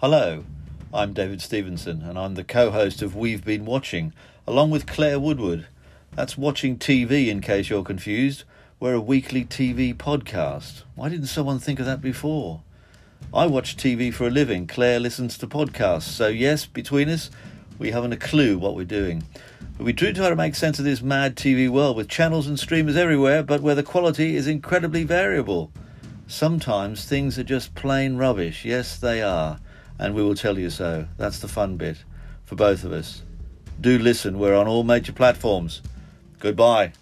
Hello, I'm David Stevenson, and I'm the co host of We've Been Watching, along with Claire Woodward. That's watching TV, in case you're confused. We're a weekly TV podcast. Why didn't someone think of that before? I watch TV for a living. Claire listens to podcasts. So, yes, between us, we haven't a clue what we're doing. But we do try to make sense of this mad TV world with channels and streamers everywhere, but where the quality is incredibly variable. Sometimes things are just plain rubbish. Yes, they are. And we will tell you so. That's the fun bit for both of us. Do listen. We're on all major platforms. Goodbye.